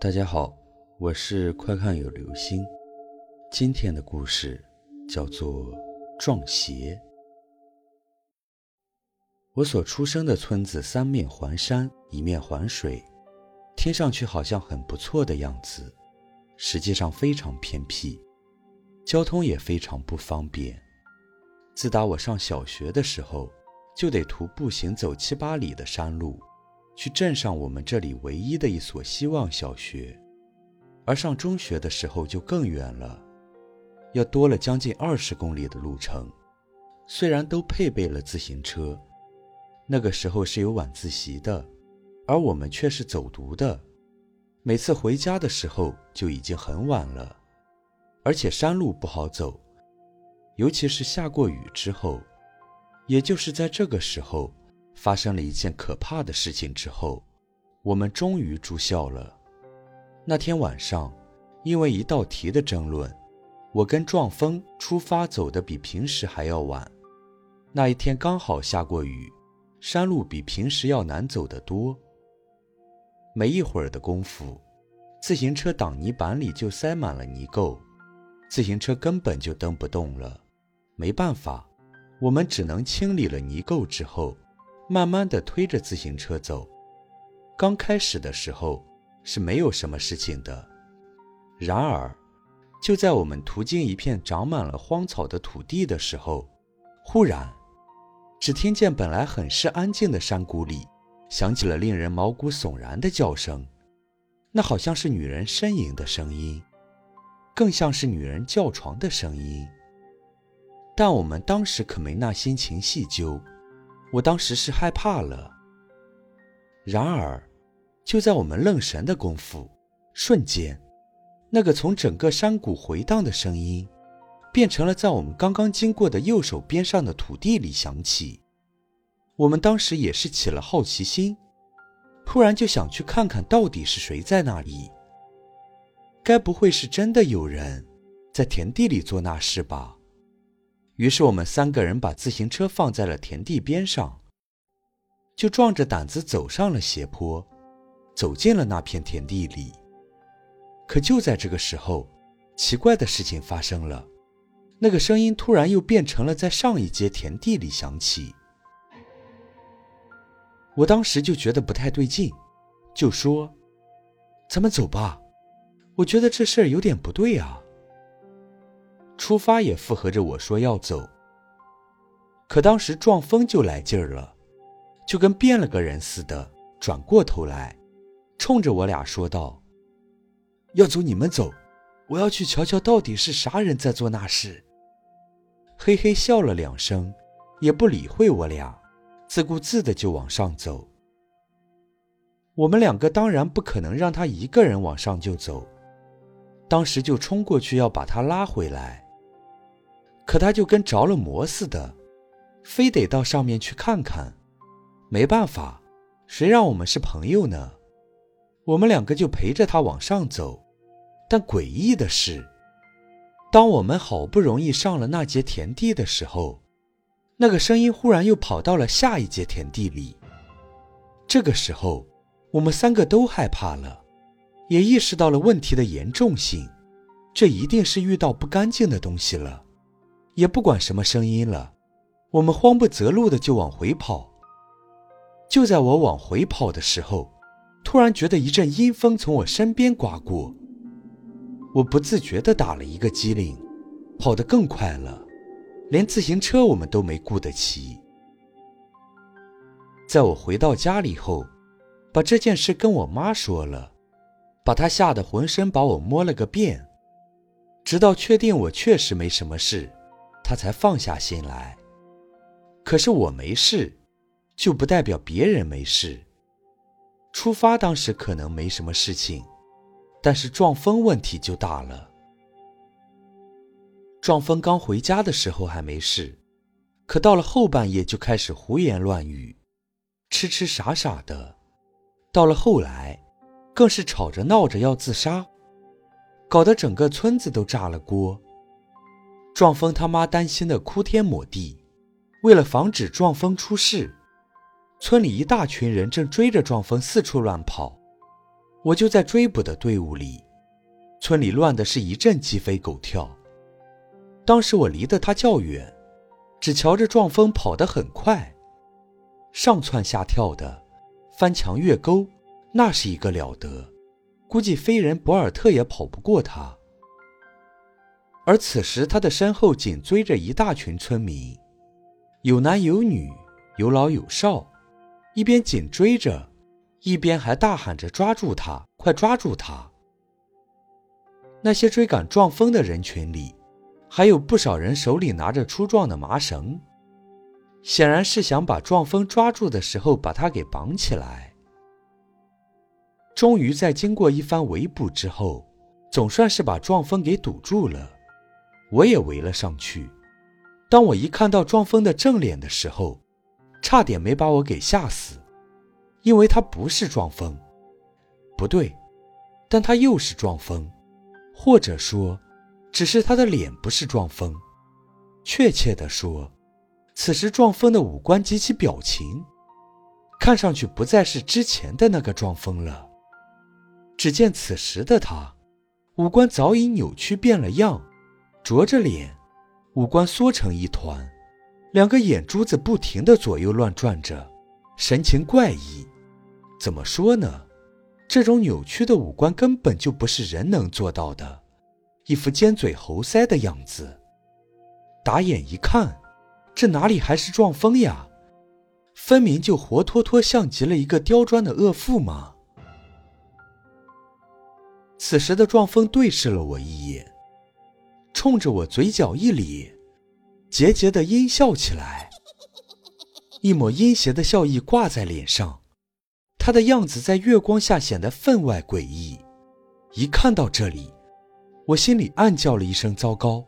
大家好，我是快看有流星。今天的故事叫做《撞邪》。我所出生的村子三面环山，一面环水，听上去好像很不错的样子，实际上非常偏僻，交通也非常不方便。自打我上小学的时候，就得徒步行走七八里的山路。去镇上我们这里唯一的一所希望小学，而上中学的时候就更远了，要多了将近二十公里的路程。虽然都配备了自行车，那个时候是有晚自习的，而我们却是走读的。每次回家的时候就已经很晚了，而且山路不好走，尤其是下过雨之后，也就是在这个时候。发生了一件可怕的事情之后，我们终于住校了。那天晚上，因为一道题的争论，我跟壮风出发走的比平时还要晚。那一天刚好下过雨，山路比平时要难走得多。没一会儿的功夫，自行车挡泥板里就塞满了泥垢，自行车根本就蹬不动了。没办法，我们只能清理了泥垢之后。慢慢的推着自行车走，刚开始的时候是没有什么事情的。然而，就在我们途经一片长满了荒草的土地的时候，忽然，只听见本来很是安静的山谷里，响起了令人毛骨悚然的叫声。那好像是女人呻吟的声音，更像是女人叫床的声音。但我们当时可没那心情细究。我当时是害怕了。然而，就在我们愣神的功夫，瞬间，那个从整个山谷回荡的声音，变成了在我们刚刚经过的右手边上的土地里响起。我们当时也是起了好奇心，突然就想去看看到底是谁在那里。该不会是真的有人在田地里做那事吧？于是我们三个人把自行车放在了田地边上，就壮着胆子走上了斜坡，走进了那片田地里。可就在这个时候，奇怪的事情发生了，那个声音突然又变成了在上一节田地里响起。我当时就觉得不太对劲，就说：“咱们走吧，我觉得这事儿有点不对啊。”出发也附和着我说要走，可当时撞风就来劲儿了，就跟变了个人似的，转过头来，冲着我俩说道：“要走你们走，我要去瞧瞧到底是啥人在做那事。”嘿嘿笑了两声，也不理会我俩，自顾自的就往上走。我们两个当然不可能让他一个人往上就走，当时就冲过去要把他拉回来。可他就跟着了魔似的，非得到上面去看看。没办法，谁让我们是朋友呢？我们两个就陪着他往上走。但诡异的是，当我们好不容易上了那节田地的时候，那个声音忽然又跑到了下一节田地里。这个时候，我们三个都害怕了，也意识到了问题的严重性。这一定是遇到不干净的东西了。也不管什么声音了，我们慌不择路的就往回跑。就在我往回跑的时候，突然觉得一阵阴风从我身边刮过，我不自觉的打了一个激灵，跑得更快了，连自行车我们都没顾得齐。在我回到家里后，把这件事跟我妈说了，把她吓得浑身把我摸了个遍，直到确定我确实没什么事。他才放下心来。可是我没事，就不代表别人没事。出发当时可能没什么事情，但是撞风问题就大了。撞风刚回家的时候还没事，可到了后半夜就开始胡言乱语，痴痴傻傻的。到了后来，更是吵着闹着要自杀，搞得整个村子都炸了锅。撞风他妈担心的哭天抹地，为了防止撞风出事，村里一大群人正追着撞风四处乱跑。我就在追捕的队伍里，村里乱的是一阵鸡飞狗跳。当时我离得他较远，只瞧着撞风跑得很快，上蹿下跳的，翻墙越沟，那是一个了得，估计飞人博尔特也跑不过他。而此时他的身后紧追着一大群村民，有男有女，有老有少，一边紧追着。一边还大喊着：“抓住他！快抓住他！”那些追赶撞风的人群里，还有不少人手里拿着粗壮的麻绳，显然是想把撞风抓住的时候把他给绑起来。终于在经过一番围捕之后，总算是把撞风给堵住了。我也围了上去。当我一看到撞风的正脸的时候，差点没把我给吓死。因为他不是撞风，不对，但他又是撞风，或者说，只是他的脸不是撞风。确切的说，此时撞风的五官及其表情，看上去不再是之前的那个撞风了。只见此时的他，五官早已扭曲变了样，啄着脸，五官缩成一团，两个眼珠子不停的左右乱转着。神情怪异，怎么说呢？这种扭曲的五官根本就不是人能做到的，一副尖嘴猴腮的样子。打眼一看，这哪里还是撞风呀？分明就活脱脱像极了一个刁钻的恶妇嘛！此时的撞风对视了我一眼，冲着我嘴角一咧，桀桀的阴笑起来。一抹阴邪的笑意挂在脸上，他的样子在月光下显得分外诡异。一看到这里，我心里暗叫了一声：“糟糕！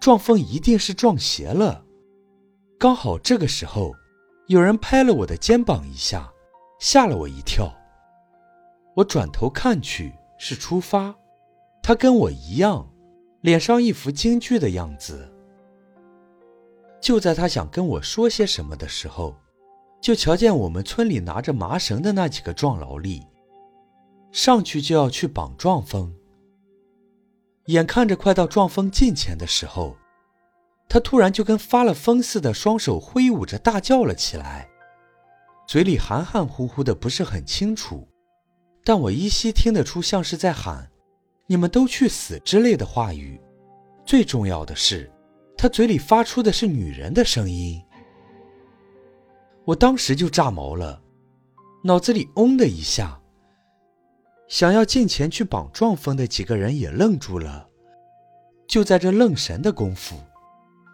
撞风一定是撞邪了。”刚好这个时候，有人拍了我的肩膀一下，吓了我一跳。我转头看去，是出发，他跟我一样，脸上一副惊惧的样子。就在他想跟我说些什么的时候，就瞧见我们村里拿着麻绳的那几个壮劳力，上去就要去绑壮风。眼看着快到撞风近前的时候，他突然就跟发了疯似的，双手挥舞着大叫了起来，嘴里含含糊糊的，不是很清楚，但我依稀听得出像是在喊“你们都去死”之类的话语。最重要的是。他嘴里发出的是女人的声音，我当时就炸毛了，脑子里嗡的一下。想要近前去绑撞风的几个人也愣住了。就在这愣神的功夫，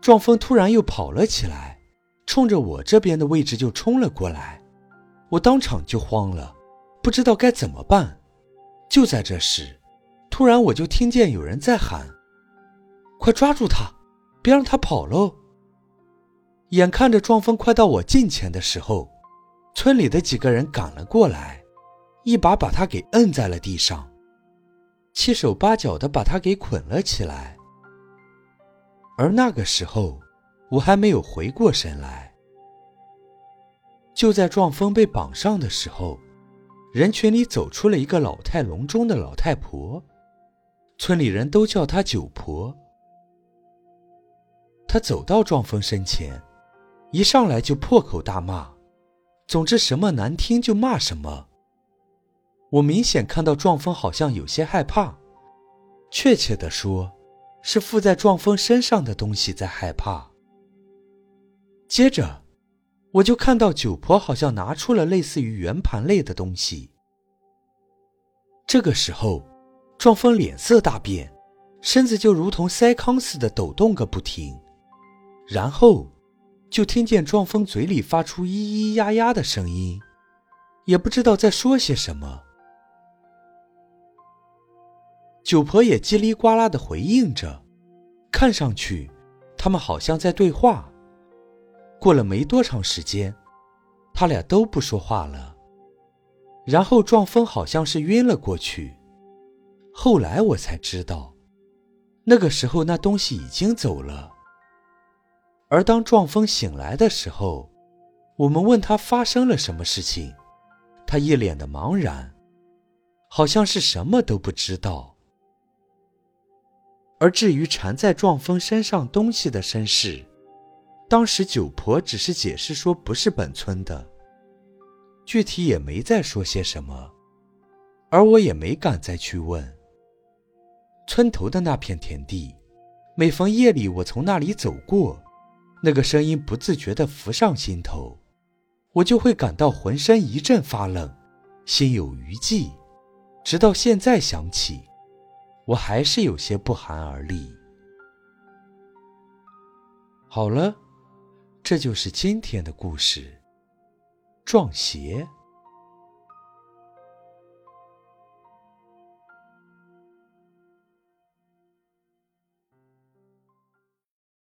撞风突然又跑了起来，冲着我这边的位置就冲了过来。我当场就慌了，不知道该怎么办。就在这时，突然我就听见有人在喊：“快抓住他！”别让他跑喽！眼看着撞风快到我近前的时候，村里的几个人赶了过来，一把把他给摁在了地上，七手八脚的把他给捆了起来。而那个时候，我还没有回过神来。就在撞风被绑上的时候，人群里走出了一个老态龙钟的老太婆，村里人都叫她九婆。她走到壮风身前，一上来就破口大骂，总之什么难听就骂什么。我明显看到壮风好像有些害怕，确切的说，是附在壮风身上的东西在害怕。接着，我就看到九婆好像拿出了类似于圆盘类的东西。这个时候，撞风脸色大变，身子就如同筛糠似的抖动个不停。然后，就听见撞风嘴里发出咿咿呀呀的声音，也不知道在说些什么。九婆也叽里呱啦的回应着，看上去他们好像在对话。过了没多长时间，他俩都不说话了。然后撞风好像是晕了过去。后来我才知道，那个时候那东西已经走了。而当撞风醒来的时候，我们问他发生了什么事情，他一脸的茫然，好像是什么都不知道。而至于缠在撞风身上东西的身世，当时九婆只是解释说不是本村的，具体也没再说些什么，而我也没敢再去问。村头的那片田地，每逢夜里我从那里走过，那个声音不自觉地浮上心头，我就会感到浑身一阵发冷，心有余悸。直到现在想起，我还是有些不寒而栗。好了，这就是今天的故事。撞邪。